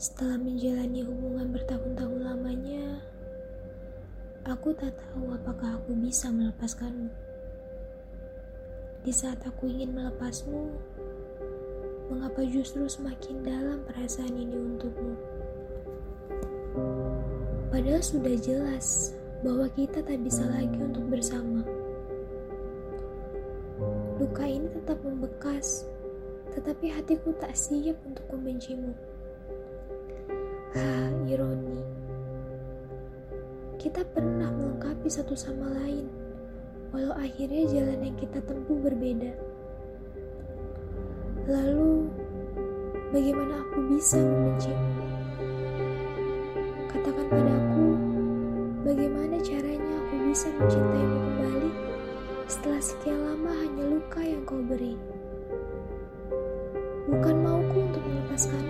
Setelah menjalani hubungan bertahun-tahun lamanya, aku tak tahu apakah aku bisa melepaskanmu. Di saat aku ingin melepasmu, mengapa justru semakin dalam perasaan ini untukmu? Padahal sudah jelas bahwa kita tak bisa lagi untuk bersama. Luka ini tetap membekas, tetapi hatiku tak siap untuk membencimu. Ha, ironi. Kita pernah melengkapi satu sama lain, walau akhirnya jalan yang kita tempuh berbeda. Lalu, bagaimana aku bisa membencimu? Katakan padaku, bagaimana caranya aku bisa mencintaimu kembali setelah sekian lama hanya luka yang kau beri. Bukan mauku untuk melepaskanmu,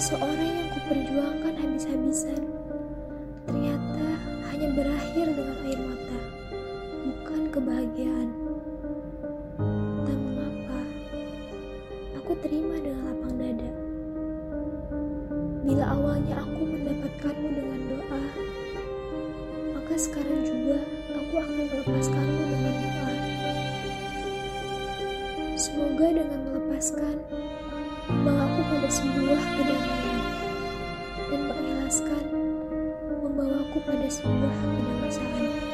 Seseorang yang kuperjuangkan habis-habisan ternyata hanya berakhir dengan air mata, bukan kebahagiaan. Tak mengapa, aku terima dengan lapang dada. Bila awalnya aku mendapatkanmu dengan doa, maka sekarang juga aku akan melepaskanmu dengan doa. Semoga dengan melepaskan, membawaku pada sebuah kedamaian, dan mengikhlaskan, membawaku pada sebuah kedewasaan.